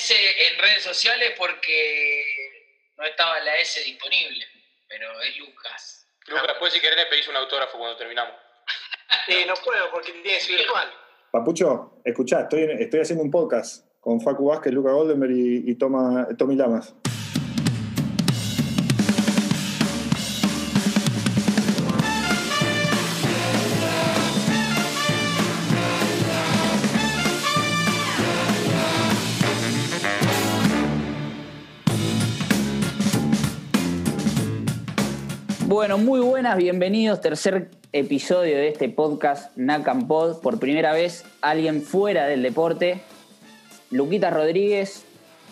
S en redes sociales porque no estaba la S disponible, pero es Lucas. Lucas, después si querés le pedís un autógrafo cuando terminamos. Sí, no puedo porque tiene su virtual. Papucho, escuchá, estoy, estoy haciendo un podcast con Facu Vázquez, Luca Goldenberg y, y Toma, Tommy Lamas. Bueno, muy buenas, bienvenidos. Tercer episodio de este podcast Nakam Pod. Por primera vez, alguien fuera del deporte. Luquita Rodríguez,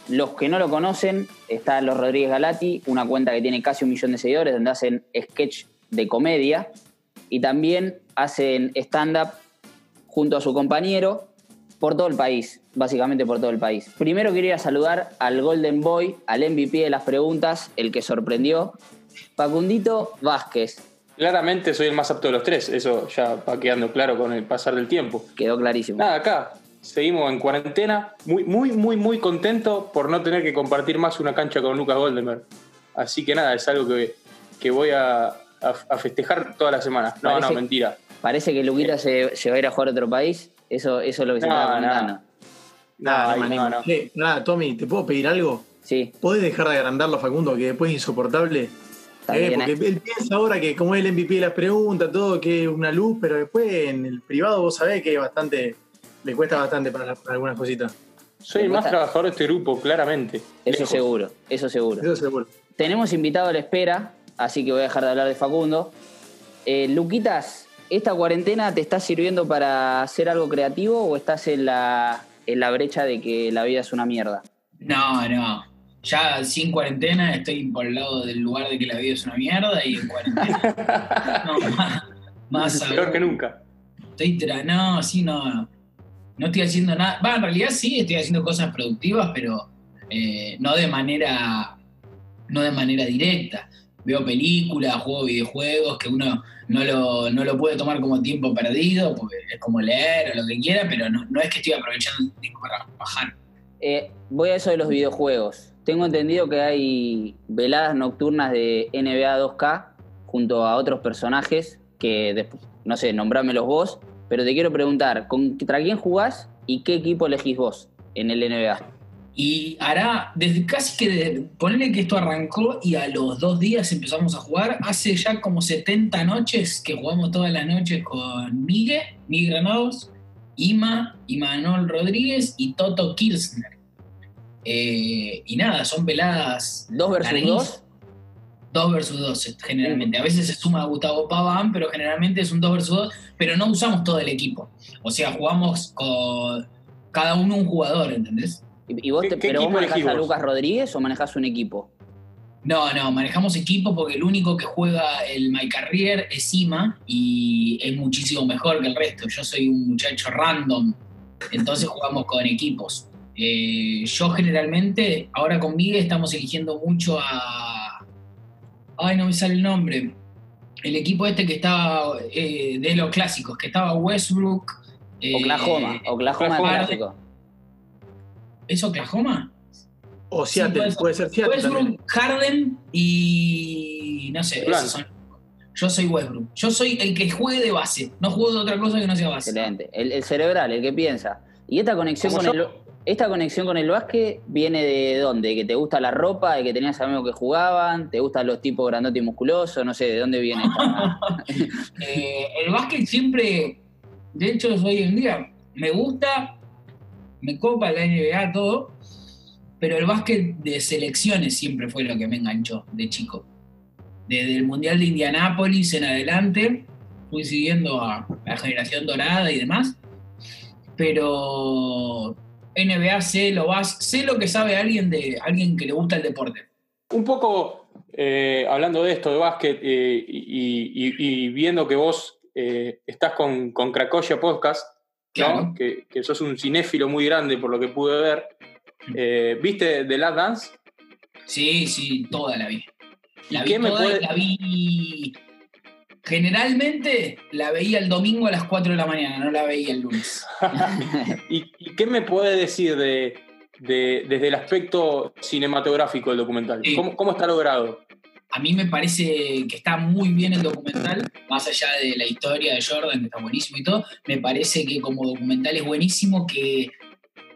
los que no lo conocen, está Los Rodríguez Galati, una cuenta que tiene casi un millón de seguidores, donde hacen sketch de comedia y también hacen stand-up junto a su compañero por todo el país, básicamente por todo el país. Primero quería saludar al Golden Boy, al MVP de las preguntas, el que sorprendió, Facundito Vázquez. Claramente soy el más apto de los tres, eso ya va quedando claro con el pasar del tiempo. Quedó clarísimo. Nada, acá seguimos en cuarentena, muy, muy, muy, muy contento por no tener que compartir más una cancha con Lucas Goldenberg. Así que nada, es algo que, que voy a, a- a festejar toda la semana. No, Parece- no, mentira. Parece que Luquita se, se va a ir a jugar a otro país. Eso, eso es lo que se No, estaba no. comentando. Nada, no, me no, no. Che, nada, Tommy, ¿te puedo pedir algo? Sí, ¿Podés dejar de agrandarlo a Facundo, que después es insoportable? Eh, porque ¿eh? él piensa ahora que como es el MVP de las preguntas, todo, que es una luz, pero después en el privado vos sabés que es bastante, le cuesta bastante para, para algunas cositas. Soy el más trabajador de este grupo, claramente. Eso Lejos. seguro, eso seguro. Eso seguro. Tenemos invitado a la espera, así que voy a dejar de hablar de Facundo. Eh, Luquitas, ¿esta cuarentena te está sirviendo para hacer algo creativo o estás en la, en la brecha de que la vida es una mierda? No, no. Ya sin cuarentena estoy por el lado del lugar de que la vida es una mierda y en cuarentena. no, más, más Peor que nunca. Estoy tra- no, sí, no. No estoy haciendo nada. Va, en realidad sí, estoy haciendo cosas productivas, pero eh, no de manera. No de manera directa. Veo películas, juego videojuegos, que uno no lo, no lo puede tomar como tiempo perdido, porque es como leer o lo que quiera, pero no, no es que estoy aprovechando el tiempo para trabajar. Eh, voy a eso de los videojuegos. Tengo entendido que hay veladas nocturnas de NBA 2K junto a otros personajes que, no sé, nombrámelos vos, pero te quiero preguntar, ¿contra quién jugás y qué equipo elegís vos en el NBA? Y hará, desde casi que, de, que esto arrancó y a los dos días empezamos a jugar. Hace ya como 70 noches que jugamos todas las noches con Miguel, Miguel Granados, Ima, Imanol Rodríguez y Toto Kirchner. Eh, y nada, son veladas ¿Dos versus dos? Dos versus dos, generalmente. A veces se suma Gustavo Paván, pero generalmente es un dos versus dos, pero no usamos todo el equipo. O sea, jugamos con cada uno un jugador, ¿entendés? ¿Y y vos ¿Qué- te- qué ¿Pero vos equipo manejás a? Lucas Rodríguez o manejás un equipo? No, no, manejamos equipo porque el único que juega el My Carrier es Ima y es muchísimo mejor que el resto. Yo soy un muchacho random, entonces jugamos con equipos. Eh, yo generalmente, ahora con Miguel estamos eligiendo mucho a... Ay, no me sale el nombre. El equipo este que estaba eh, de los clásicos, que estaba Westbrook. eh, Oklahoma, Oklahoma clásico. ¿Es Oklahoma? O Sí, Seattle, puede ser. puede ser Seattle también. Westbrook, Harden y. No sé. Esos son- Yo soy Westbrook. Yo soy el que juegue de base. No juego de otra cosa que no sea base. Excelente. El, el cerebral, el que piensa. ¿Y esta conexión con yo. el esta conexión con el básquet viene de dónde? ¿Que te gusta la ropa? ¿De que tenías amigos que jugaban? ¿Te gustan los tipos grandotes y musculosos? No sé, ¿de dónde viene esta? Eh, el básquet siempre. De hecho, hoy en día me gusta. Me copa la NBA, todo. Pero el básquet de selecciones siempre fue lo que me enganchó de chico. Desde el Mundial de Indianápolis en adelante, fui siguiendo a la generación dorada y demás. Pero NBA sé lo vas, sé lo que sabe alguien de alguien que le gusta el deporte. Un poco eh, hablando de esto, de básquet, eh, y, y- y viendo que vos eh, estás con, con Podcast, que, que sos un cinéfilo muy grande por lo que pude ver. ¿Viste The Last Dance? Sí, sí, toda la vi. La ¿Y vi toda puede- la vi. Generalmente la veía el domingo a las 4 de la mañana, no la veía el lunes. ¿Y, y qué me puede decir de, de- desde el aspecto cinematográfico del documental. Sí. ¿Cómo, cómo está logrado? A mí me parece que está muy bien el documental, más allá de la historia de Jordan, que está buenísimo y todo, me parece que como documental es buenísimo, que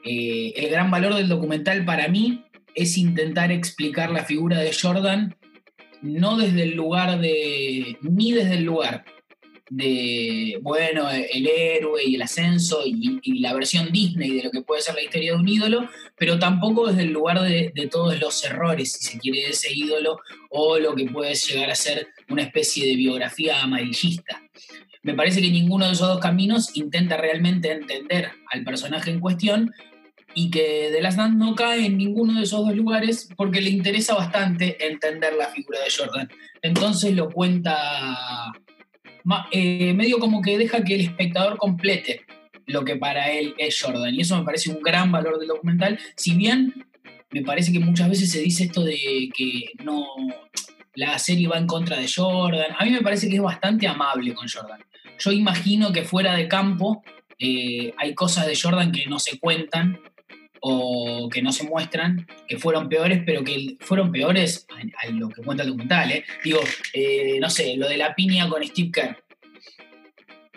eh, el gran valor del documental para mí es intentar explicar la figura de Jordan, no desde el lugar de, ni desde el lugar de, bueno, el héroe y el ascenso y, la versión Disney de lo que puede ser la historia de un ídolo, pero tampoco desde el lugar de, de todos los errores, si se quiere, de ese ídolo o lo que puede llegar a ser una especie de biografía amarillista. Me parece que ninguno de esos dos caminos intenta realmente entender al personaje en cuestión y que The Last Dance no cae en ninguno de esos dos lugares porque le interesa bastante entender la figura de Jordan. Entonces lo cuenta eh, medio como que deja que el espectador complete lo que para él es Jordan. Y eso me parece un gran valor del documental. Si bien me parece que muchas veces se dice esto de que no la serie va en contra de Jordan, a mí me parece que es bastante amable con Jordan. Yo imagino que fuera de campo eh, hay cosas de Jordan que no se cuentan o que no se muestran, que fueron peores, pero que fueron peores a, lo que cuenta el documental. ¿eh? Digo, eh, no sé, lo de la piña con Steve Kerr.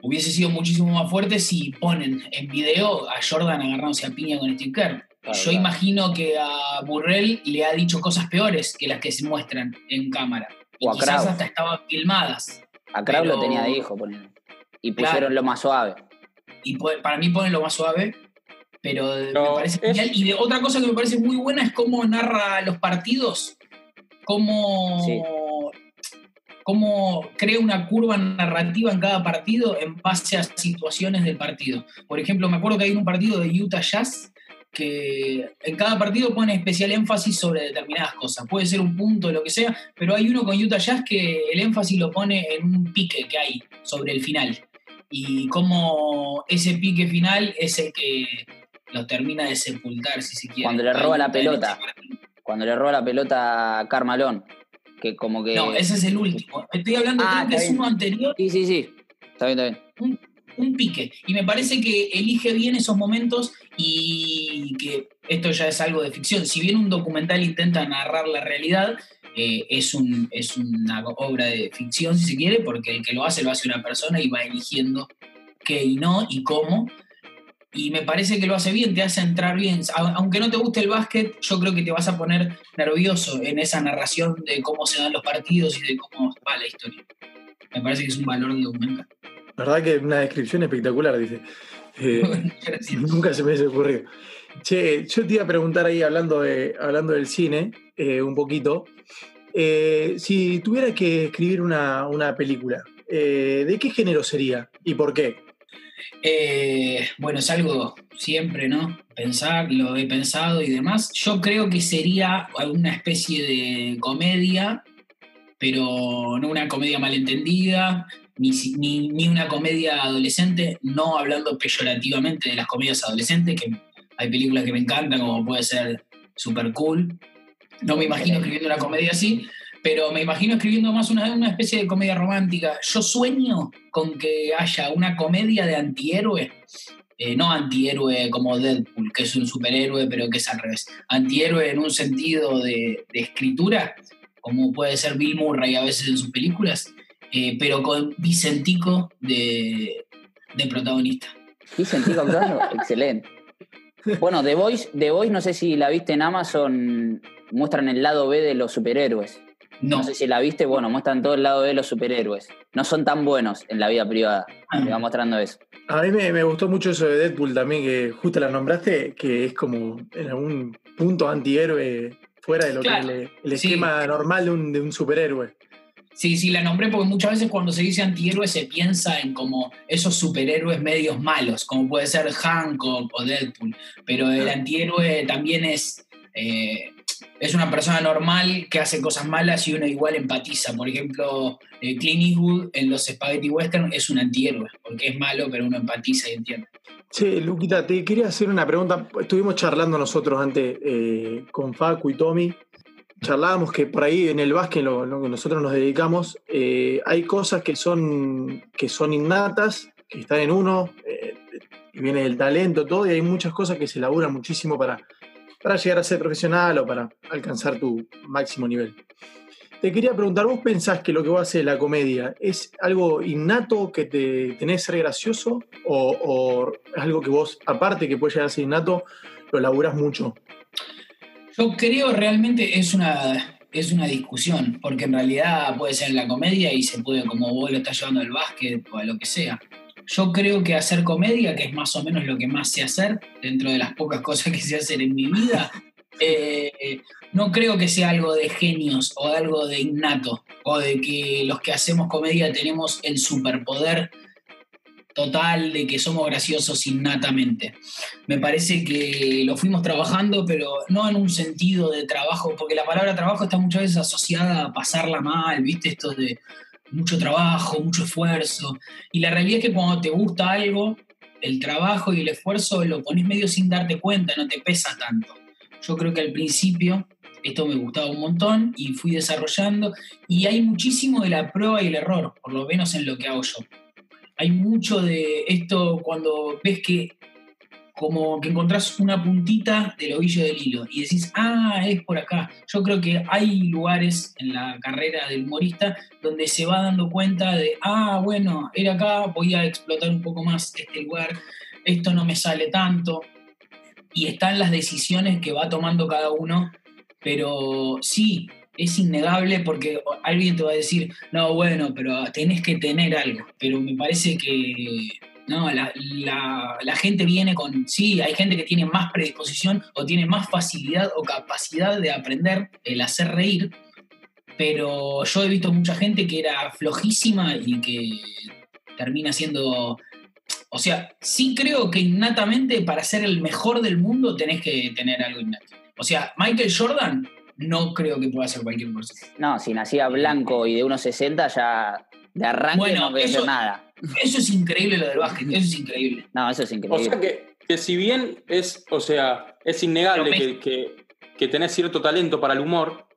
Hubiese sido muchísimo más fuerte si ponen en video a Jordan agarrándose a piña con Steve Kerr. Claro, Yo claro. imagino que a Burrell le ha dicho cosas peores que las que se muestran en cámara. Y O a quizás Kraus. hasta estaban filmadas. A Kraus Pero- lo tenía de hijo, ponele. Y Claro. pusieron lo más suave. y para mí ponen lo más suave, pero me parece es- genial. Y de, otra cosa que me parece muy buena es cómo narra los partidos, cómo, Sí. cómo crea una curva narrativa en cada partido en base a situaciones del partido. Por ejemplo, me acuerdo que hay un partido de Utah Jazz que en cada partido pone especial énfasis sobre determinadas cosas. Puede ser un punto, lo que sea, pero hay uno con Utah Jazz que el énfasis lo pone en un pique que hay sobre el final. Y cómo ese pique final es el que lo termina de sepultar, si se quiere. Cuando le roba la pelota. Cuando le roba la pelota a Carmalón. Que como que. No, ese es el último. Estoy hablando Ah, creo que es uno anterior Sí, sí, sí. Está bien, está bien. un pique. Y me parece que elige bien esos momentos y que esto ya es algo de ficción. Si bien un documental intenta narrar la realidad, eh, es, un, es una obra de ficción, si se quiere, porque el que lo hace lo hace una persona y va eligiendo qué y no y cómo. Y me parece que lo hace bien, te hace entrar bien. Aunque no te guste el básquet, yo creo que te vas a poner nervioso en esa narración de cómo se dan los partidos y de cómo va la historia. Me parece que es un valor del documental. La verdad que una descripción espectacular, dice. Eh, nunca se me hubiese ocurrido. Che, yo te iba a preguntar ahí, hablando, de, hablando del cine, eh, un poquito. eh, si tuvieras que escribir una, una película, ¿de qué género sería y por qué? Eh, bueno, es algo siempre, ¿no? Pensar, lo he pensado y demás. Yo creo que sería una especie de comedia, pero no una comedia malentendida, ni, ni, ni una comedia adolescente, no hablando peyorativamente de las comedias adolescentes, que hay películas que me encantan, como puede ser Super Cool. No me imagino escribiendo una comedia así, pero me imagino escribiendo más una, una especie de comedia romántica. Yo sueño con que haya una comedia de antihéroe, eh, no antihéroe como Deadpool, que es un superhéroe, pero que es al revés. Antihéroe en un sentido de, de escritura, como puede ser Bill Murray a veces en sus películas, eh, pero con Vicentico de, de protagonista. Vicentico excelente. Bueno, The Voice, The Voice, no sé si la viste en Amazon, muestran el lado B de los superhéroes. No, No sé si la viste, bueno, muestran todo el lado de los superhéroes. No son tan buenos en la vida privada. Te va mostrando eso. A mí me, me gustó mucho eso de Deadpool también, que justo la nombraste, que es como en algún punto antihéroe fuera de lo Claro, que es el, el sí. esquema normal de un, de un superhéroe. Sí, sí, la nombré porque muchas veces cuando se dice antihéroe se piensa en como esos superhéroes medios malos, como puede ser Hancock o Deadpool, pero el antihéroe también es, eh, es una persona normal que hace cosas malas y uno igual empatiza. Por ejemplo, eh, Clint Eastwood en los Spaghetti Western es un antihéroe, porque es malo, pero uno empatiza y entiende. Che, Luquita, te quería hacer una pregunta. Estuvimos charlando nosotros antes eh, con Facu y Tommy. Charlábamos que por ahí en el básquet, lo, que nosotros nos dedicamos, eh, hay cosas que son, que son innatas, que están en uno, viene el talento, todo, y hay muchas cosas que se laburan muchísimo para, para llegar a ser profesional o para alcanzar tu máximo nivel. Te quería preguntar, ¿vos pensás que lo que vos haces la comedia es algo innato que te tenés ser gracioso o, o es algo que vos, aparte que puede llegar a ser innato, lo laburás mucho? Yo creo realmente es una, es una discusión, porque en realidad puede ser en la comedia y se puede, como vos lo estás llevando al básquet o a lo que sea. Yo creo que hacer comedia, que es más o menos lo que más sé hacer, dentro de las pocas cosas que sé hacer en mi vida, eh, no creo que sea algo de genios o algo de innato, o de que los que hacemos comedia tenemos el superpoder total de que somos graciosos innatamente. Me parece que lo fuimos trabajando, pero no en un sentido de trabajo, porque la palabra trabajo está muchas veces asociada a pasarla mal, ¿viste? Esto de mucho trabajo, mucho esfuerzo. Y la realidad es que cuando te gusta algo, el trabajo y el esfuerzo lo pones medio sin darte cuenta, no te pesa tanto. Yo creo que al principio esto me gustaba un montón y fui desarrollando y hay muchísimo de la prueba y el error, por lo menos en lo que hago yo. Hay mucho de esto cuando ves que como que encontrás una puntita del ovillo del hilo y decís, ah, es por acá. Yo creo que hay lugares en la carrera del humorista donde se va dando cuenta de, ah, bueno, era acá, voy a explotar un poco más este lugar, esto no me sale tanto. Y están las decisiones que va tomando cada uno, pero sí, es innegable porque alguien te va a decir, no, bueno, pero tenés que tener algo. Pero me parece que no, la, la, gente viene con, sí, hay gente que tiene más predisposición o tiene más facilidad o capacidad de aprender el hacer reír, pero yo he visto mucha gente que era flojísima y que termina siendo... O sea, sí creo que innatamente para ser el mejor del mundo tenés que tener algo innato. O sea, Michael Jordan no creo que pueda ser cualquier persona. No, si nacía blanco y de unos 60 ya de arranque Bueno, no eso- nada. Eso es increíble lo del básquet, eso es increíble. No, eso es O increíble. sea que, que si bien es, o sea, es innegable que, que, que tenés cierto talento para el humor,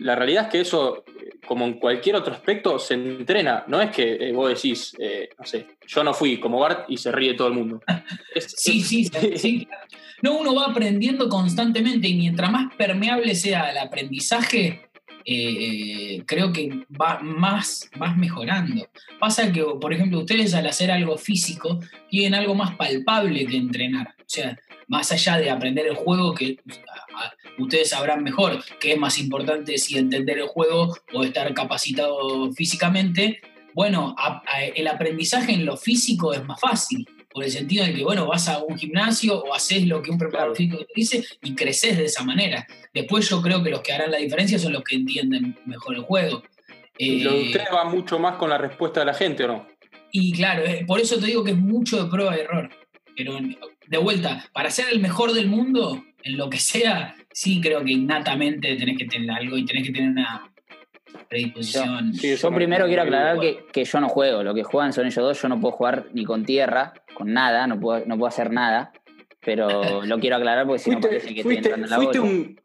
la realidad es que eso, como en cualquier otro aspecto, se entrena. No es que eh, vos decís, eh, no sé, yo no fui como Bart y se ríe todo el mundo. Es- Sí, sí, sí, sí. No, uno va aprendiendo constantemente y mientras más permeable sea el aprendizaje, eh, creo que va más, vas mejorando. Pasa que, por ejemplo, ustedes al hacer algo físico tienen algo más palpable que entrenar. O sea, más allá de aprender el juego, que ustedes sabrán mejor que es más importante si entender el juego o estar capacitado físicamente. Bueno, el aprendizaje en lo físico es más fácil por el sentido de que, bueno, vas a un gimnasio o haces lo que un preparador Claro. físico te dice y creces de esa manera. Después yo creo que los que harán la diferencia son los que entienden mejor el juego. Y lo de Eh, ustedes va mucho más con la respuesta de la gente, ¿o no? y claro, eh, por eso te digo que es mucho de prueba y error. Pero de vuelta, para ser el mejor del mundo, en lo que sea, sí creo que innatamente tenés que tener algo y tenés que tener una predisposición. Sí, eso Yo primero quiero aclarar que, que yo no juego. Lo que juegan son ellos dos. Yo no puedo jugar ni con tierra, con nada. No puedo, no puedo hacer nada. Pero lo quiero aclarar porque si no Fuiste, parece que estoy fuiste- entrando en la fuiste un,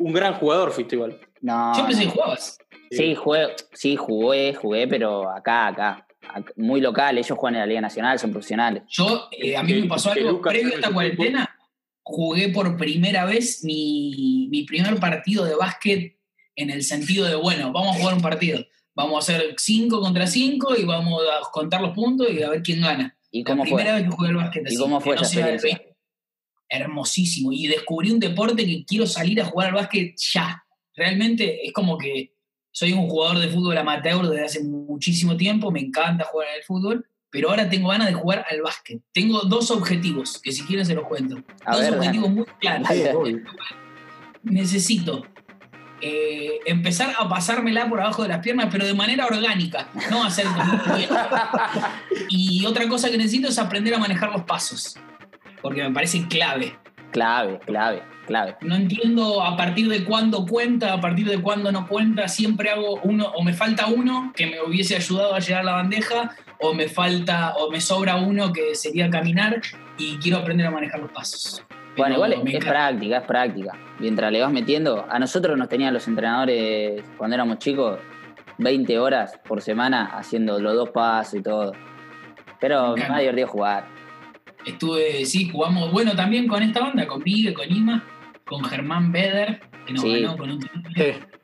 un gran jugador, fuiste igual. No, pensé no. que jugabas. Sí, jugué, sí, jugué, jugué, pero acá, acá. Ac- Muy local. Ellos juegan en la Liga Nacional, son profesionales. Yo, eh, a mí me pasó algo, Lucas previo a esta cuarentena, jugué por primera vez mi, mi primer partido de básquet en el sentido de, bueno, vamos a jugar un partido. Vamos a hacer 5 contra 5 y vamos a contar los puntos y a ver quién gana. ¿Y La cómo primera fue? vez que jugué al básquet ¿Y así, cómo fue esa experiencia? Hermosísimo. Y descubrí un deporte que quiero salir a jugar al básquet ya. Realmente es como que soy un jugador de fútbol amateur desde hace muchísimo tiempo, me encanta jugar al fútbol, pero ahora tengo ganas de jugar al básquet. Tengo dos objetivos, que si quieren se los cuento. A dos ver, objetivos muy claros. Necesito eh, empezar a pasármela por abajo de las piernas, pero de manera orgánica, no hacer. Y otra cosa que necesito es aprender a manejar los pasos, porque me parece clave. Clave, clave, clave. No entiendo a partir de cuándo cuenta, a partir de cuándo no cuenta, siempre hago uno, o me falta uno que me hubiese ayudado a llegar a la bandeja, o me falta, o me sobra uno que sería caminar, y quiero aprender a manejar los pasos. Bueno, igual es, práctica, es práctica. Mientras le vas metiendo, a nosotros nos tenían los entrenadores cuando éramos chicos 20 horas por semana haciendo los dos pasos y todo. Pero Me ha divertido jugar. Estuve, sí, jugamos, bueno, también con esta banda, con Miguel, con Ima, con Germán Beder, que nos Sí. ganó con un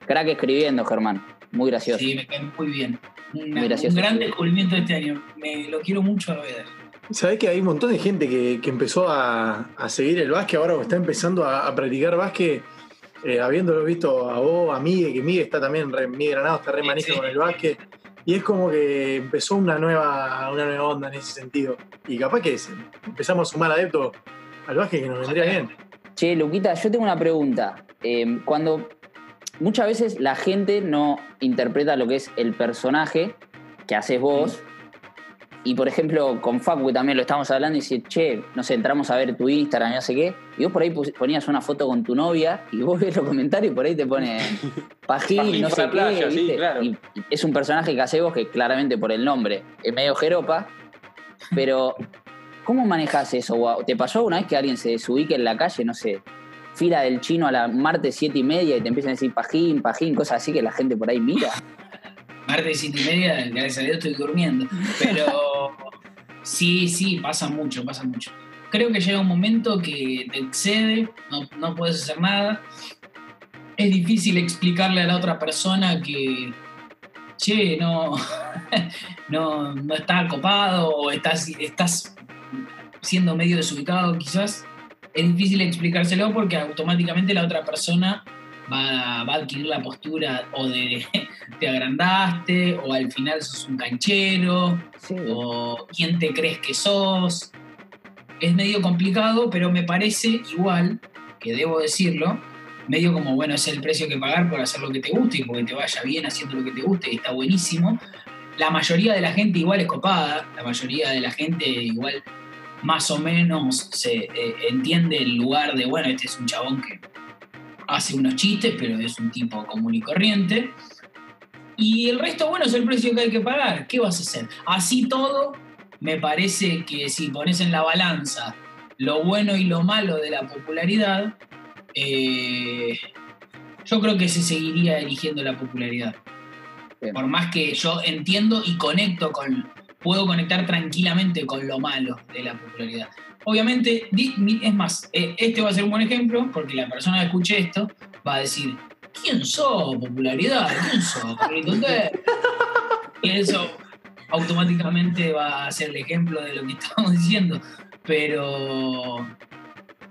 Crack escribiendo, Germán. Muy gracioso. Sí, me cae muy bien. Muy gracioso. un gran descubrimiento de este año. Me lo quiero mucho a Beder. Sabés que hay un montón de gente que, que empezó a, a seguir el básquet ahora o está empezando a, a practicar básquet, eh, habiéndolo visto a vos, a Migue, que Migue está también, re, Migue Granado está re Sí, manija sí. con el básquet. Y es como que empezó una nueva, una nueva onda en ese sentido. Y capaz que se- empezamos a sumar adeptos al básquet que nos vendría bien. Che, Luquita, yo tengo una pregunta. Eh, cuando muchas veces la gente no interpreta lo que es el personaje que haces vos, y por ejemplo con Facu también lo estamos hablando y dice, che, no sé, entramos a ver tu Instagram, no sé qué, y vos por ahí ponías una foto con tu novia y vos ves los comentarios y por ahí te pone pajín, no sé qué, la playa, sí, claro. y, es un personaje que haces vos que claramente por el nombre es medio jeropa, pero ¿cómo manejas eso? ¿Te pasó una vez que alguien se desubique en la calle, no sé, fila del chino a la martes siete y media y te empiezan a decir pajín, pajín, cosas así que la gente por ahí mira? Martes siete y media, gracias a Dios estoy durmiendo. Pero sí, sí, pasa mucho, pasa mucho. Creo que llega un momento que te excede, no, no puedes hacer nada. Es difícil explicarle a la otra persona que, che, no, no, no está copado o estás, estás siendo medio desubicado quizás. Es difícil explicárselo porque automáticamente la otra persona va, va a adquirir la postura o de te agrandaste, o al final sos un canchero, Sí. o quién te crees que sos. Es medio complicado, pero me parece igual, que debo decirlo, medio como, bueno, es el precio que pagar por hacer lo que te guste y porque te vaya bien haciendo lo que te guste y está buenísimo. La mayoría de la gente igual es copada, la mayoría de la gente igual más o menos se eh, entiende el lugar de, bueno, este es un chabón que hace unos chistes, pero es un tipo común y corriente. Y el resto, bueno, es el precio que hay que pagar. ¿Qué vas a hacer? Así todo, me parece que si pones en la balanza lo bueno y lo malo de la popularidad, eh, yo creo que se seguiría eligiendo la popularidad. Bien. Por más que yo entiendo y conecto con, puedo conectar tranquilamente con lo malo de la popularidad. Obviamente, es más, eh, este va a ser un buen ejemplo porque la persona que escuche esto va a decir, ¿quién sos? Popularidad, ¿quién sos? Carlito Tevez?". Y eso automáticamente va a ser el ejemplo de lo que estamos diciendo. Pero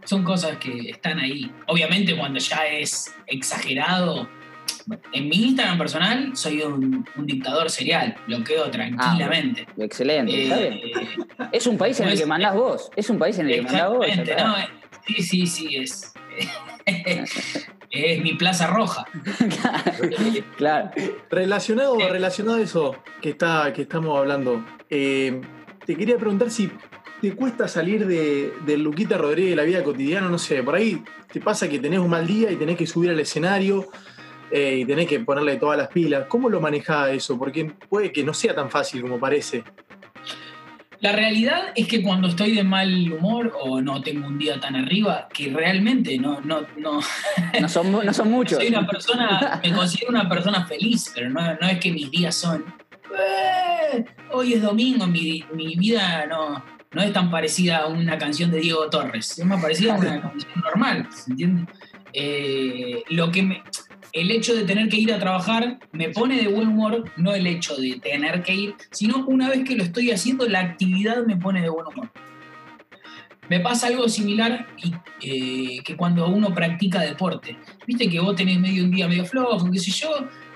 son cosas que están ahí. Obviamente cuando ya es exagerado, en mi Instagram personal soy un, un dictador serial, bloqueo tranquilamente. Excelente, está bien. Eh, Es un país en el pues, que mandás vos. Es un país en el que mandás vos. no, eh, sí, sí, sí, es. es mi plaza roja. claro. Relacionado, Sí. relacionado a eso que, está, que estamos hablando, eh, te quería preguntar si te cuesta salir de, del Luquita Rodríguez de la vida cotidiana, no sé, por ahí te pasa que tenés un mal día y tenés que subir al escenario eh, y tenés que ponerle todas las pilas. ¿Cómo lo manejás eso? Porque puede que no sea tan fácil como parece. La realidad es que cuando estoy de mal humor o no tengo un día tan arriba, que realmente no, no, no, No son, no son muchos. soy una persona, me considero una persona feliz, pero no, no es que mis días son, "Eh, hoy es domingo, mi, mi vida no, no es tan parecida a una canción de Diego Torres, es más parecida a una canción normal, ¿se entiende? Eh, lo que me, el hecho de tener que ir a trabajar me pone de buen humor, no el hecho de tener que ir, sino una vez que lo estoy haciendo, la actividad me pone de buen humor. Me pasa algo similar eh, que cuando uno practica deporte. Viste que vos tenés medio un día medio flojo, qué sé yo,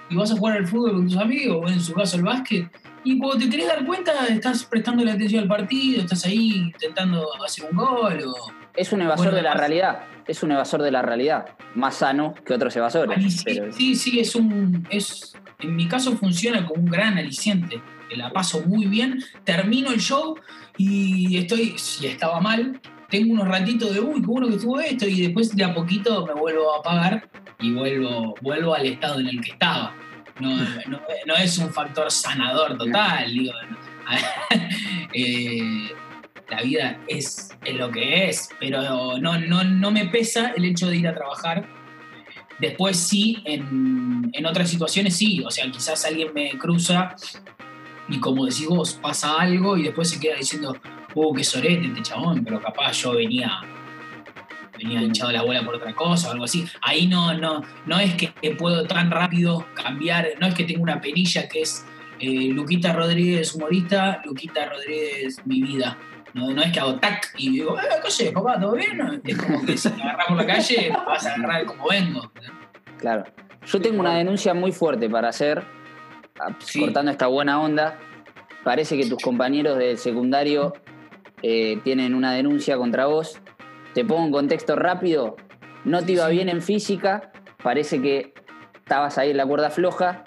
y vas a jugar al fútbol con tus amigos, o en su caso el básquet, y cuando te querés dar cuenta estás prestando la atención al partido, estás ahí intentando hacer un gol o... Es un evasor Bueno, de la realidad. Es un evasor de la realidad. Más sano que otros evasores. Sí, pero- sí, sí, es un. Es, en mi caso funciona como un gran aliciente. Que la paso muy bien, termino el show y estoy. Si estaba mal, tengo unos ratitos de uy, qué bueno que estuvo esto, y después de a poquito me vuelvo a apagar y vuelvo, vuelvo al estado en el que estaba. No, no- no es un factor sanador total, digo. Eh, la vida es, es lo que es, pero no, no, no me pesa el hecho de ir a trabajar. Después sí, en, en otras situaciones sí, o sea, quizás alguien me cruza y como decís vos, pasa algo y después se queda diciendo, uh, qué sorete este chabón, pero capaz yo venía venía hinchado la bola por otra cosa o algo así. Ahí no, no, no es que puedo tan rápido cambiar, no es que tengo una perilla que es eh, Luquita Rodríguez humorista, Luquita Rodríguez mi vida. No, no es que hago tac y digo, eh, ¿qué sé, papá? ¿Todo bien? Es como que si me agarras por la calle, vas a agarrar como vengo. Claro. Yo tengo una denuncia muy fuerte para hacer, ah, Sí. cortando esta buena onda. Parece que tus compañeros del secundario eh, tienen una denuncia contra vos. Te pongo en contexto rápido. No te iba Sí. bien en física. Parece que estabas ahí en la cuerda floja.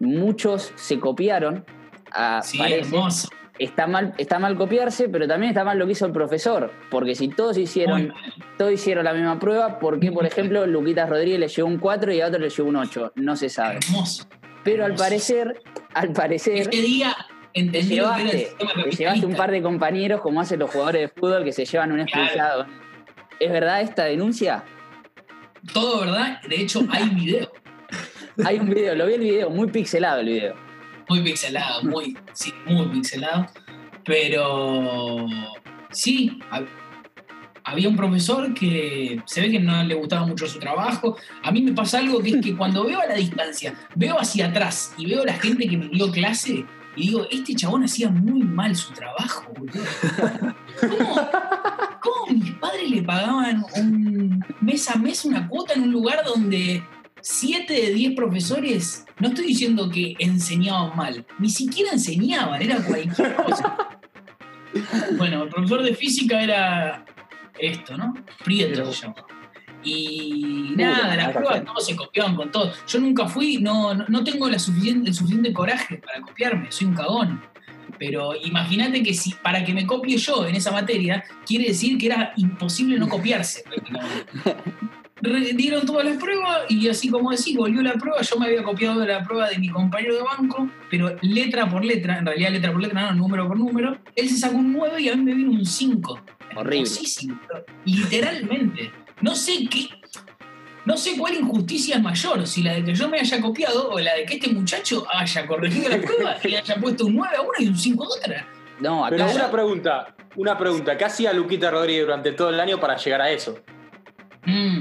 Muchos se copiaron. ah, Sí, parece. hermoso. Está mal, está mal copiarse, pero también está mal lo que hizo el profesor. Porque si todos hicieron todos hicieron la misma prueba, ¿por qué, por ejemplo, Luquitas Rodríguez le llevó un 4 y a otro le llevó un 8? No se sabe. Hermoso. Pero al parecer, al parecer, Ese día te llevaste, te llevaste un par de compañeros como hacen los jugadores de fútbol que se llevan un Claro. expulsado. ¿Es verdad esta denuncia? Todo verdad, de hecho hay video. Hay un video, lo vi el video, muy pixelado el video. Muy pixelado, muy, sí, muy pixelado. Pero sí, hab- había un profesor que se ve que no le gustaba mucho su trabajo. A mí me pasa algo que es que cuando veo a la distancia, veo hacia atrás y veo a la gente que me dio clase y digo, este chabón hacía muy mal su trabajo. ¿Cómo, cómo mis padres le pagaban un mes a mes una cuota en un lugar donde 7 de 10 profesores, no estoy diciendo que enseñaban mal, ni siquiera enseñaban, era cualquier cosa. Bueno, el profesor de física era esto, ¿no? Prieto se. Y nada, las pruebas todos se copiaban con todo. Yo nunca fui, no, no, no tengo la suficiente, el suficiente coraje para copiarme, soy un cagón. Pero imagínate que si para que me copie yo en esa materia, quiere decir que era imposible no copiarse dieron todas las pruebas y así como decís, volvió la prueba, yo me había copiado de la prueba de mi compañero de banco, pero letra por letra, en realidad letra por letra, no, número por número, él se sacó un 9 y a mí me vino un 5. Horrible. Literalmente. No sé qué, no sé cuál injusticia es mayor, si la de que yo me haya copiado o la de que este muchacho haya corregido la prueba y haya puesto un 9 a uno y un 5 a otra. No, acá Pero ya- una pregunta, una pregunta. ¿Qué hacía Luquita Rodríguez durante todo el año para llegar a eso? Mm.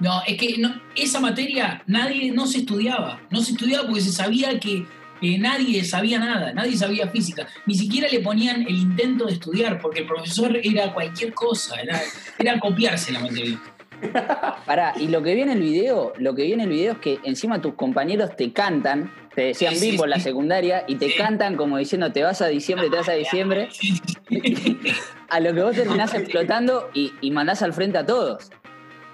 No, es que no- esa materia nadie no se estudiaba. No se estudiaba porque se sabía que eh, nadie sabía nada, nadie sabía física. Ni siquiera le ponían el intento de estudiar porque el profesor era cualquier cosa, era, era copiarse la materia. Pará, y lo que vi en el video, lo que vi en el video es que encima tus compañeros te cantan, te decían Sí, sí, bimbo en la secundaria, y te Sí. cantan como diciendo te vas a diciembre, te vas a diciembre, a lo que vos terminás explotando y, y mandás al frente a todos.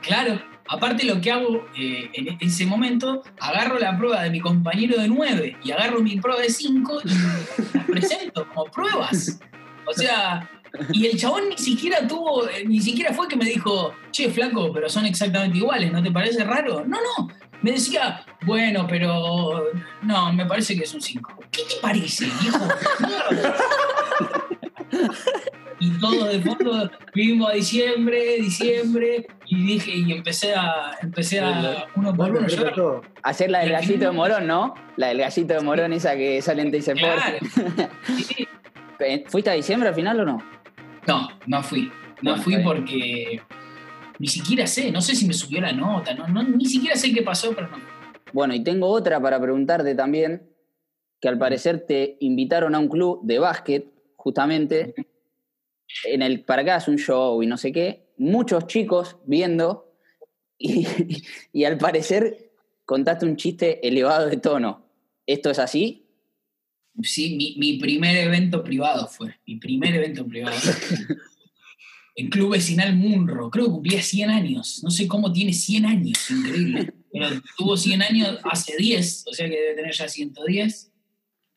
Claro, aparte lo que hago eh, en ese momento, agarro la prueba de mi compañero de 9 y agarro mi prueba de 5 y las presento como pruebas. O sea, y el chabón ni siquiera tuvo, eh, ni siquiera fue que me dijo, che, flaco, pero son exactamente iguales, ¿no te parece raro? No, no. Me decía, bueno, pero no, me parece que es un 5. ¿Qué te parece, viejo? Y todo de fondo vimos a diciembre, diciembre, y dije, y empecé a, empecé a uno por uno. Hacer la del gallito de morón, ¿no? La del gallito de morón esa que sale en Teis claro. Sí. ¿Fuiste a diciembre al final o no? No, no fui. No Bueno, fui porque ni siquiera sé, no sé si me subió la nota, no, no, ni siquiera sé qué pasó, pero no. Bueno, y tengo otra para preguntarte también, que al parecer te invitaron a un club de básquet, justamente, en el para que hagas un show y no sé qué, muchos chicos viendo, y, y al parecer contaste un chiste elevado de tono. ¿Esto es así? Sí, mi, mi primer evento privado fue, mi primer evento privado. El Club Vecinal Munro, creo que cumplía 100 años, no sé cómo tiene 100 años, increíble. Pero tuvo 100 años hace 10, o sea que debe tener ya 110.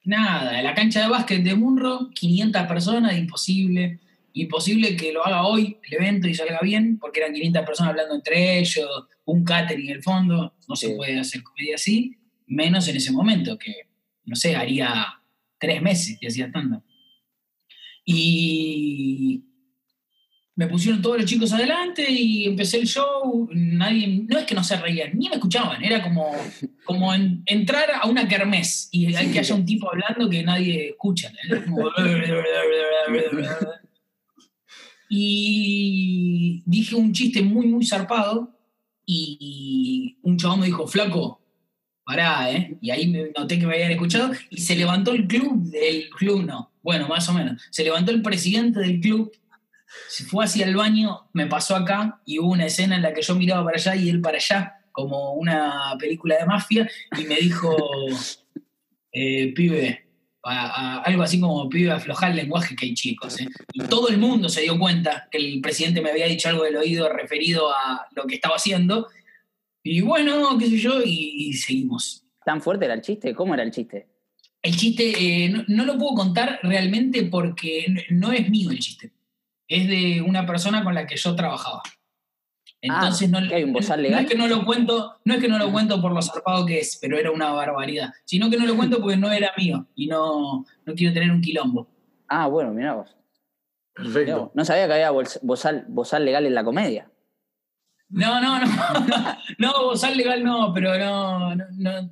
Nada, en la cancha de básquet de Munro, 500 personas, imposible. Imposible que lo haga hoy el evento y salga bien, porque eran 500 personas hablando entre ellos, un catering en el fondo, no se puede hacer comedia así, menos en ese momento, que no sé, haría tres meses que hacía stand Y me pusieron todos los chicos adelante y empecé el show. Nadie, no es que no se reían, ni me escuchaban. Era como, como en- entrar a una kermés y hay que haya un tipo hablando que nadie escucha. Como- y dije un chiste muy, muy zarpado y un chabón me dijo, flaco, pará, ¿eh? Y ahí me noté que me habían escuchado y se levantó el club, el club no, bueno, más o menos, se levantó el presidente del club, se fue hacia el baño, me pasó acá y hubo una escena en la que yo miraba para allá y él para allá, como una película de mafia, y me dijo, eh, pibe, a- a- algo así como pibe aflojar el lenguaje que hay chicos. ¿eh? Y todo el mundo se dio cuenta que el presidente me había dicho algo del oído referido a lo que estaba haciendo. Y bueno, qué sé yo, y, y seguimos. ¿Tan fuerte era el chiste? ¿Cómo era el chiste? El chiste eh, no, no lo puedo contar realmente porque no es mío el chiste. Es de una persona con la que yo trabajaba. Entonces no, ¿que hay un bozal no legal? es que no lo cuento, no es que no lo cuento por lo zarpado que es, pero era una barbaridad. Sino que no lo cuento porque no era mío y no, no quiero tener un quilombo. Ah, bueno, mirá vos. Mirá Perfecto. vos. No sabía que había bozal, bozal legal en la comedia. No, no, no. no, bozal legal no, pero no. No, no, no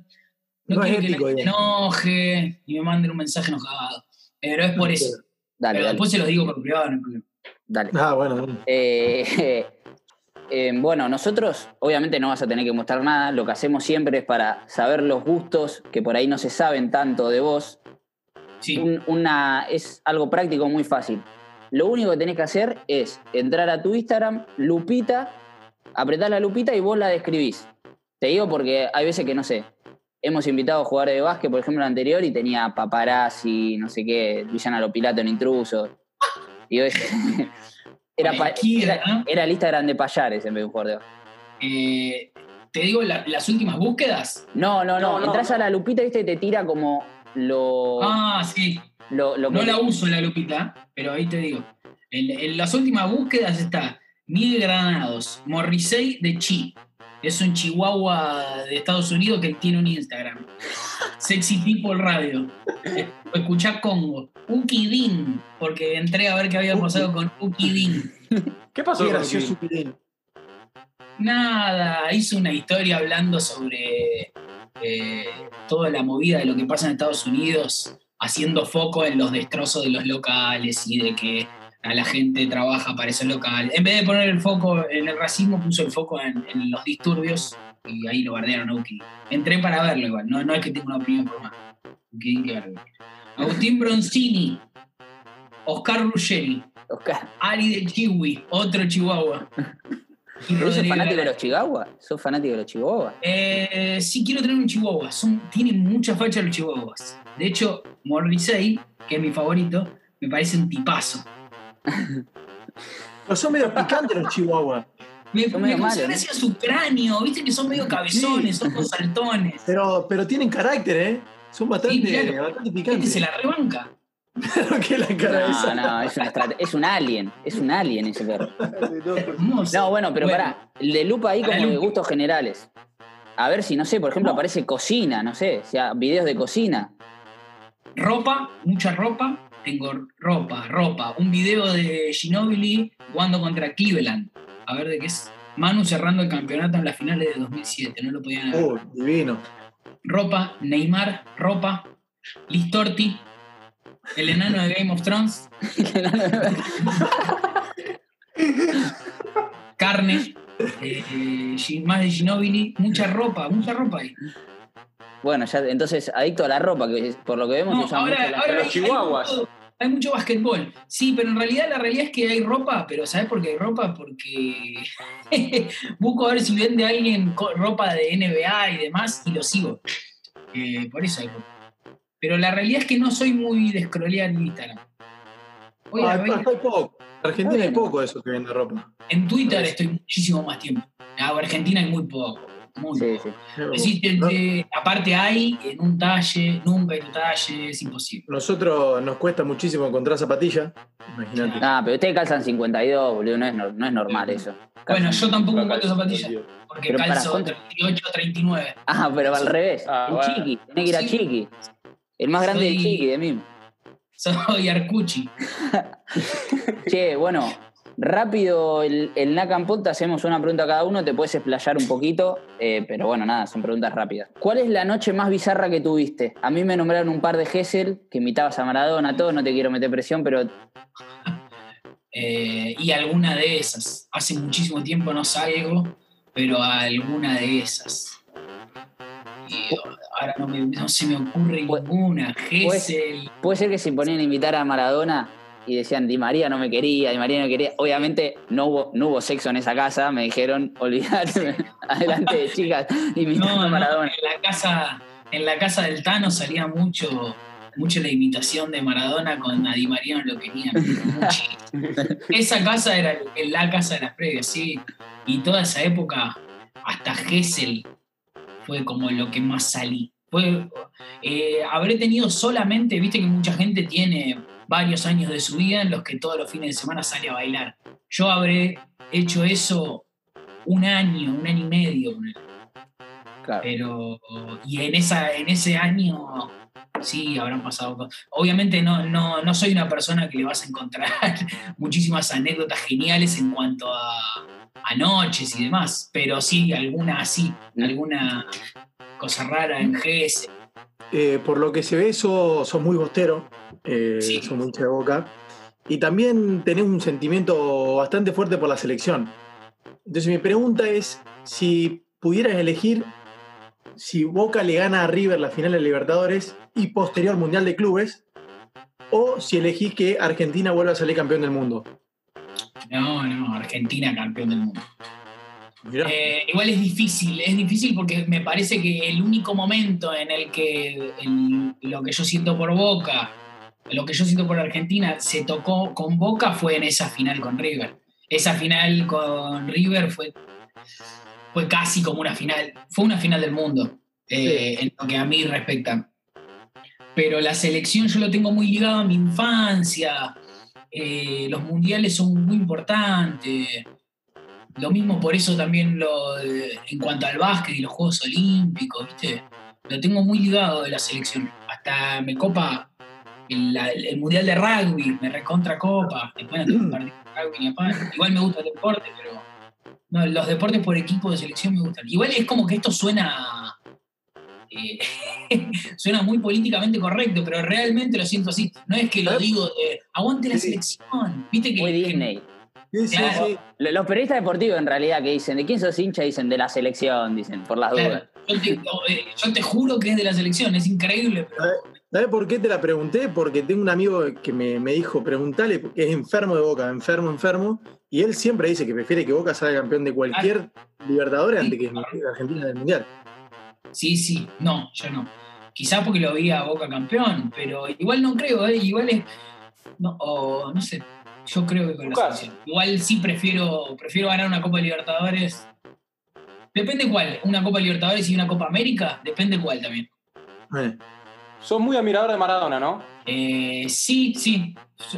No quiero que la gente enoje y me manden un mensaje enojado. Pero es por eso. Dale, Pero dale. después se los digo por privado, no hay problema. dale. Ah, bueno. bueno. Eh, eh, bueno, nosotros obviamente no vas a tener que mostrar nada, lo que hacemos siempre es para saber los gustos que por ahí no se saben tanto de vos. Sí. Un- una, es algo práctico muy fácil. Lo único que tenés que hacer es entrar a tu Instagram, Lupita, apretar la lupita y vos la describís. Te digo porque hay veces que no sé. Hemos invitado a jugadores de básquet, por ejemplo, el anterior, y tenía paparazzi, no sé qué, Villana Lopilato en intruso. Y dije, era, pa- Cualquiera, era, ¿no? era el Instagram de Payares en vez de un jugador. Eh, te digo la- las últimas búsquedas. No, no, no. No, no, Entrás no. a la lupita, viste, y te tira como lo. Ah, sí. lo, lo que- No la uso la lupita, pero ahí te digo. En, en las últimas búsquedas está Miguel Granados, Morrissey de Chi. Es un chihuahua de Estados Unidos que tiene un Instagram. Sexy People Radio. Escuchá Congo. Uki Din, porque entré a ver qué había pasado con Uki Din. ¿Qué pasó con? Pirín. Nada, hizo una historia hablando sobre eh, toda la movida de lo que pasa en Estados Unidos, haciendo foco en los destrozos de los locales y de que a la gente trabaja para esos locales. En vez de poner el foco en el racismo, puso el foco en, en los disturbios y ahí lo bardearon a Uki. Entré para verlo igual, no, no es que tenga una opinión formada. Agustín Bronzini, Oscar Ruggeri, Oscar, Ali de Chihui, otro chihuahua. ¿pero sos fanático de los chihuahuas? ¿Sos fanático de los chihuahuas? Eh, sí, quiero tener un chihuahua. Son, tienen mucha facha los chihuahuas. De hecho, Morrissey, que es mi favorito, me parece un tipazo. Pero son medio picantes los chihuahuas. Me, Son me malos, gracia su cráneo, viste que son medio cabezones, son dos saltones. Pero, pero tienen carácter, ¿eh? Son bastante, Sí, bastante Este picantes. se la rebanca. Claro que la cara esa. No, no, es, una es un alien. Es un alien ese perro. Hermoso. No, bueno, pero pará. El de lupa ahí como de gustos generales. A ver si, no sé, por ejemplo, No. aparece cocina, no sé, o sea, videos de cocina. Ropa, mucha ropa. Tengo ropa, ropa. Un video de Ginobili jugando contra Cleveland. A ver de qué es. Manu cerrando el campeonato en las finales de 2007. No lo podían haber. Oh, divino. ropa, Neymar, ropa, Listorti, el enano de Game of Thrones, carne, eh, eh, más de Ginobili, mucha ropa, mucha ropa ahí. Bueno, ya, entonces, adicto a la ropa, que es- por lo que vemos No, ahora, mucho la- ahora los hay, chihuahuas. Hay mucho, hay mucho basquetbol. Sí, pero en realidad la realidad es que hay ropa, pero ¿sabes por qué hay ropa? Porque busco a ver si vende alguien ropa de NBA y demás y lo sigo. Eh, por eso hay ropa. Pero la realidad es que no soy muy de scrollear en Instagram. Ah, acá hay poco. En Argentina hay poco de eso que vende ropa. en Twitter estoy muchísimo más tiempo. En Argentina hay muy poco. Muy Sí, sí. Existe, No- aparte hay en un talle, nunca en un talle, es imposible. Nosotros nos cuesta muchísimo encontrar zapatillas. Imagínate. Ah, pero ustedes calzan 52, boludo, no es, no es normal eso. Bueno, yo tampoco encuentro zapatillas porque Pero calzo ¿cuánto? 38, 39. Ah, pero al revés. Ah, el bueno. chiqui, tenés que ir a Sí. chiqui. El más grande Soy- de chiqui, de mí. Soy Arcucci. Che, bueno, rápido el, el Nakampot, te hacemos una pregunta a cada uno, te puedes explayar un poquito, eh, pero bueno, nada, son preguntas rápidas. ¿Cuál es la noche más bizarra que tuviste? A mí me nombraron un par de Gessel, que imitabas a Maradona, todo, no te quiero meter presión, pero Eh, y alguna de esas. Hace muchísimo tiempo no salgo, pero alguna de esas. Y ahora no, me- no se me ocurre ninguna. Gessel. Puede ser que se ponían a invitar a Maradona y decían, Di María no me quería, Di María no me quería. Obviamente no hubo, no hubo sexo en esa casa, me dijeron, olvídate, adelante de chicas, No, a no, Maradona. en la casa, en la casa del Tano salía mucho, mucho la imitación de Maradona con a Di María no lo querían. Muchísimo. esa casa era la casa de las previas, sí. Y toda esa época, hasta Gessel, fue como lo que más salí. Fue, eh, habré tenido solamente, viste que mucha gente tiene varios años de su vida en los que todos los fines de semana sale a bailar. Yo habré hecho eso un año, un año y medio. Claro. Pero, y en, esa, en ese año, sí, habrán pasado cosas. Obviamente no, no, no soy una persona que le vas a encontrar muchísimas anécdotas geniales en cuanto a, a noches y demás, pero sí, alguna así, alguna cosa rara en GS. Eh, por lo que se ve, sos, sos muy bostero, eh, Sí. sos muy hincha de boca. Y también tenés un sentimiento bastante fuerte por la selección. Entonces mi pregunta es, si pudieras elegir si Boca le gana a River la final de Libertadores y posterior Mundial de Clubes, o si elegís que Argentina vuelva a salir campeón del mundo. No, no, Argentina campeón del mundo. Eh, igual es difícil, es difícil porque me parece que el único momento en el que el- lo que yo siento por Boca, lo que yo siento por Argentina, se tocó con Boca fue en esa final con River. Esa final con River fue, fue casi como una final, fue una final del mundo, eh, en lo que a mí respecta. Pero la selección yo lo tengo muy ligado a mi infancia, eh, los mundiales son muy importantes. Lo mismo por eso también lo de- en cuanto al básquet y los Juegos Olímpicos, ¿viste? Lo tengo muy ligado de la selección. Hasta me copa el, la- el Mundial de Rugby, me recontra copa. Después no tengo rugby. Igual me gusta el deporte, pero no, los deportes por equipo de selección me gustan. Igual es como que esto suena... eh, suena muy políticamente correcto, pero realmente lo siento así. No es que lo digo de aguante la selección. ¿Viste que, Muy que- Disney. Sí, sí, Claro. sí. Lo- Los periodistas deportivos en realidad que dicen, ¿de quién sos hincha? Dicen, de la selección, dicen, por las Claro, dudas. yo, te, eh, yo te juro que es de la selección, es increíble, pero ¿Sabes por qué te la pregunté? Porque tengo un amigo que me, me dijo, preguntale, porque es enfermo de Boca, enfermo, enfermo, y él siempre dice que prefiere que Boca salga campeón de cualquier Libertadores antes que Argentina del Mundial. sí, sí, no, yo no. Quizás porque lo vi a Boca campeón, pero igual no creo, ¿eh? igual es. No, o no sé, yo creo que con la selección. Igual sí prefiero, prefiero ganar una Copa Libertadores. Depende cuál, una Copa Libertadores y una Copa América, depende cuál también. Eh, Sos muy admirador de Maradona, ¿no? Eh, sí, sí,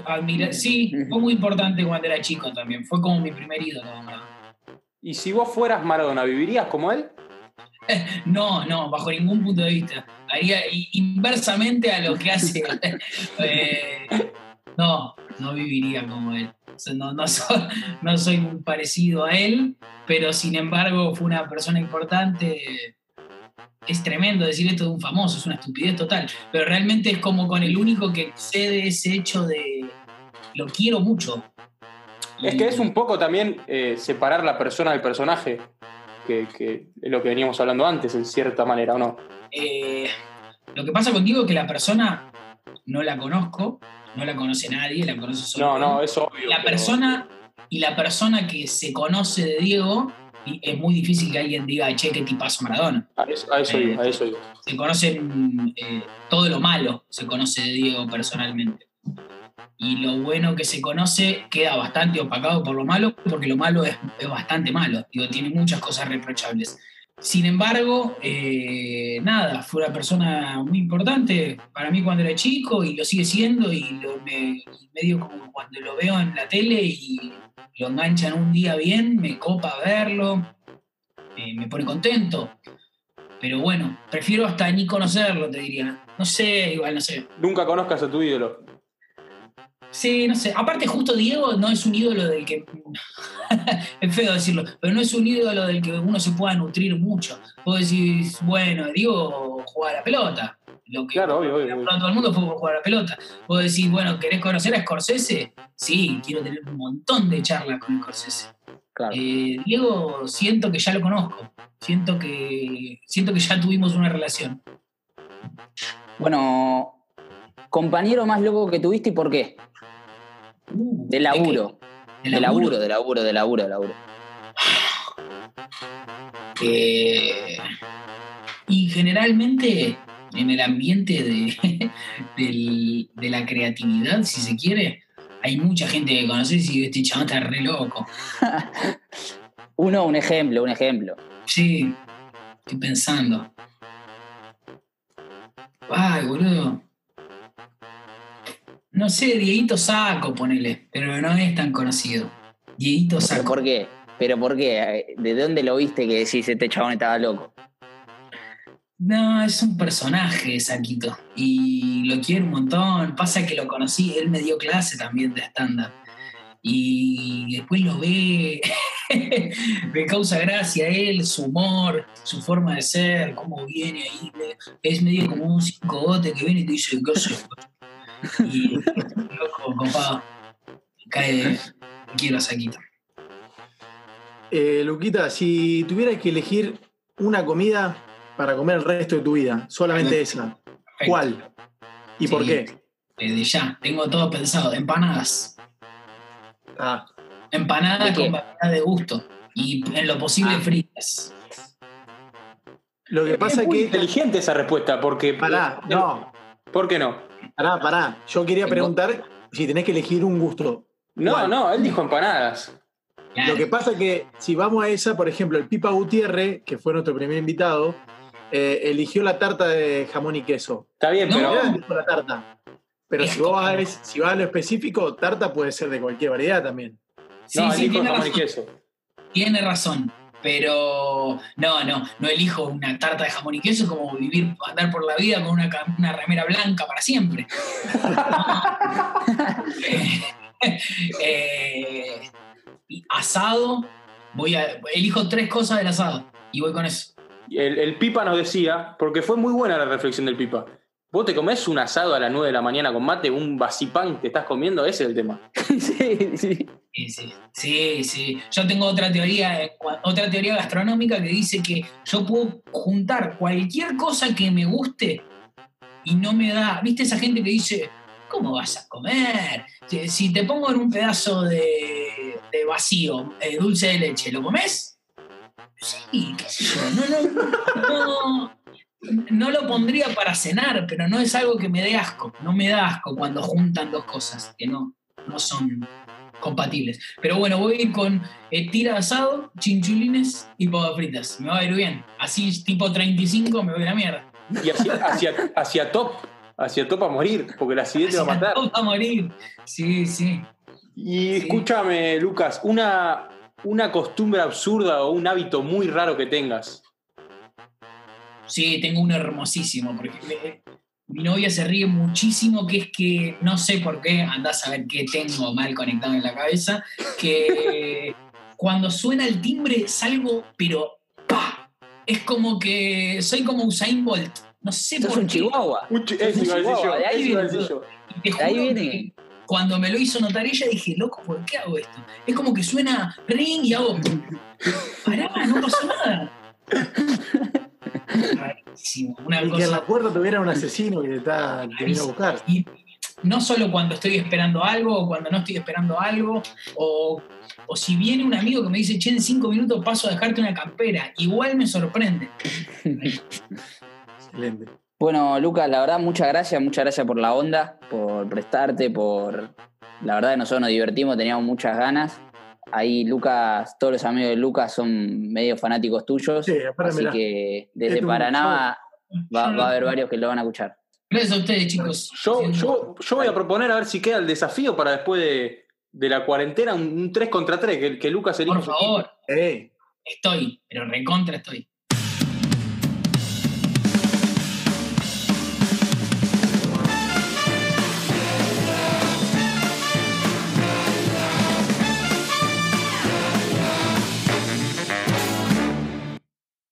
admira- sí, fue muy importante cuando era chico también, fue como mi primer ídolo. Y si vos fueras Maradona, ¿vivirías como él? No, no, bajo ningún punto de vista. Haría inversamente a lo que hace. Eh, no, no viviría como él. O sea, no, no, soy, no soy muy parecido a él, pero sin embargo fue una persona importante. Es tremendo decir esto de un famoso, es una estupidez total. Pero realmente es como con el único que excede ese hecho de lo quiero mucho. Es que es un poco también eh, separar la persona del personaje, que, que es lo que veníamos hablando antes, en cierta manera, ¿o no? Eh, lo que pasa contigo es que la persona no la conozco, no la conoce nadie, la conoce solo. No, no, es obvio. La pero- persona y la persona que se conoce de Diego, es muy difícil que alguien diga, che, qué tipazo Maradona. A eso, a eso iba, a eso iba. Se conocen eh, todo lo malo, se conoce de Diego personalmente. Y lo bueno que se conoce queda bastante opacado por lo malo, porque lo malo es, es bastante malo. Digo, tiene muchas cosas reprochables. Sin embargo, eh, nada, fue una persona muy importante para mí cuando era chico y lo sigue siendo y medio como cuando lo veo en la tele y lo enganchan un día bien, me copa verlo, eh, me pone contento. Pero bueno, prefiero hasta ni conocerlo, te diría. No sé, igual no sé. Nunca conozcas a tu ídolo. Sí, no sé. Aparte, justo Diego no es un ídolo del que. es feo decirlo, pero no es un ídolo del que uno se pueda nutrir mucho. Vos decís, bueno, Diego juega a la pelota. Lo que Claro, obvio, obvio, todo el mundo fue por jugar a la pelota. Vos decís, bueno, ¿querés conocer a Scorsese? Sí, quiero tener un montón de charlas con Scorsese. Claro. Eh, Diego, siento que ya lo conozco. Siento que, siento que ya tuvimos una relación. Bueno, compañero más loco que tuviste y por qué? Uh, De laburo. De laburo, de laburo, de laburo, de laburo. Eh, y generalmente en el ambiente de, de la creatividad, si se quiere, hay mucha gente que conoces y este chaval está re loco. Uno, un ejemplo, un ejemplo. Sí, estoy pensando. Ay, boludo. No sé, Dieguito Saco, ponele, pero no es tan conocido. Dieguito ¿Pero Saco. por qué? ¿Pero por qué? ¿De dónde lo viste que decís este chabón estaba loco? No, es un personaje, Saquito. Y lo quiero un montón. Pasa que lo conocí, él me dio clase también de stand-up. Y después lo ve, me causa gracia él, su humor, su forma de ser, cómo viene ahí. Es medio como un cincogote que viene y te dice, ¿qué haces? Y loco, copado. Cae, quiero a Saquito. Eh, Luquita, si tuvieras que elegir una comida para comer el resto de tu vida, solamente esa, ¿cuál? ¿Y por qué? Desde ya, tengo todo pensado. Empanadas. Ah, Empanadas con variedad de gusto. Y en lo posible Ah. fritas. lo que pasa es es que. inteligente esa respuesta, porque. Pará, no, ¿Por qué no? Pará, pará. Yo quería preguntar si tenés que elegir un gusto. No, ¿Cuál? no, él dijo empanadas. Lo que pasa es que si vamos a esa, por ejemplo, el Pipa Gutiérrez, que fue nuestro primer invitado, eh, eligió la tarta de jamón y queso. Está bien, No. pero. Tipo la tarta. Pero si vos, vas a, si vas a lo específico, tarta puede ser de cualquier variedad también. Sí, no, sí, tiene jamón y razón. queso. Tiene razón. Pero no, no, no elijo una tarta de jamón y queso como vivir, andar por la vida con una, una remera blanca para siempre. Eh, y asado, voy a, elijo tres cosas del asado y voy con eso. El, el Pipa nos decía, porque fue muy buena la reflexión del Pipa. Vos te comés un asado a las 9 de la mañana con mate, un vasipán te estás comiendo, ese es el tema. sí, sí. Sí, sí, sí, sí. Yo tengo otra teoría, eh, otra teoría gastronómica que dice que yo puedo juntar cualquier cosa que me guste y no me da. ¿Viste esa gente que dice, ¿cómo vas a comer? Si, si te pongo en un pedazo de, de vacío, eh, dulce de leche, ¿lo comes? Sí, qué sé yo. No, no, no, no lo pondría para cenar, pero no es algo que me dé asco. No me da asco cuando juntan dos cosas que no, no son compatibles. Pero bueno, voy a ir con eh, tira de asado, chinchulines y papas fritas. Me va a ir bien. Así tipo 35 me voy a la mierda. Y hacia, hacia, hacia top, hacia top a morir, porque la acidez te va a matar. Vamos a morir. Sí, sí. Y escúchame, Lucas, una, una costumbre absurda o un hábito muy raro que tengas. Sí, tengo uno hermosísimo, porque eh, mi novia se ríe muchísimo, que es que no sé por qué, andás a ver qué tengo mal conectado en la cabeza, que cuando suena el timbre salgo, pero ¡pa! Es como que soy como Usain Bolt. No sé por un qué. chihuahua. Un chi- eso iba a decir yo, De ahí viene te De ahí juro viene. que cuando me lo hizo notar ella dije, loco, ¿por qué hago esto? Es como que suena ring y hago. Pará, no pasó nada. Una Y que en la puerta tuviera un asesino que te está te vino a buscar. Y no solo cuando estoy esperando algo o cuando no estoy esperando algo, o, o si viene un amigo que me dice, che, en cinco minutos paso a dejarte una campera, igual me sorprende. Excelente. Bueno, Lucas, la verdad, muchas gracias, muchas gracias por la onda, por prestarte, por. La verdad que nosotros nos divertimos, teníamos muchas ganas. Ahí Lucas, todos los amigos de Lucas son medio fanáticos tuyos. Sí, aparte, así mirá, que desde Paraná va, va a haber varios que lo van a escuchar. Gracias a ustedes, chicos. Yo, yo, yo voy a proponer a ver si queda el desafío para después de, de la cuarentena, un, un 3 contra 3, que, que Lucas elija Por favor, Eh, estoy, pero recontra estoy.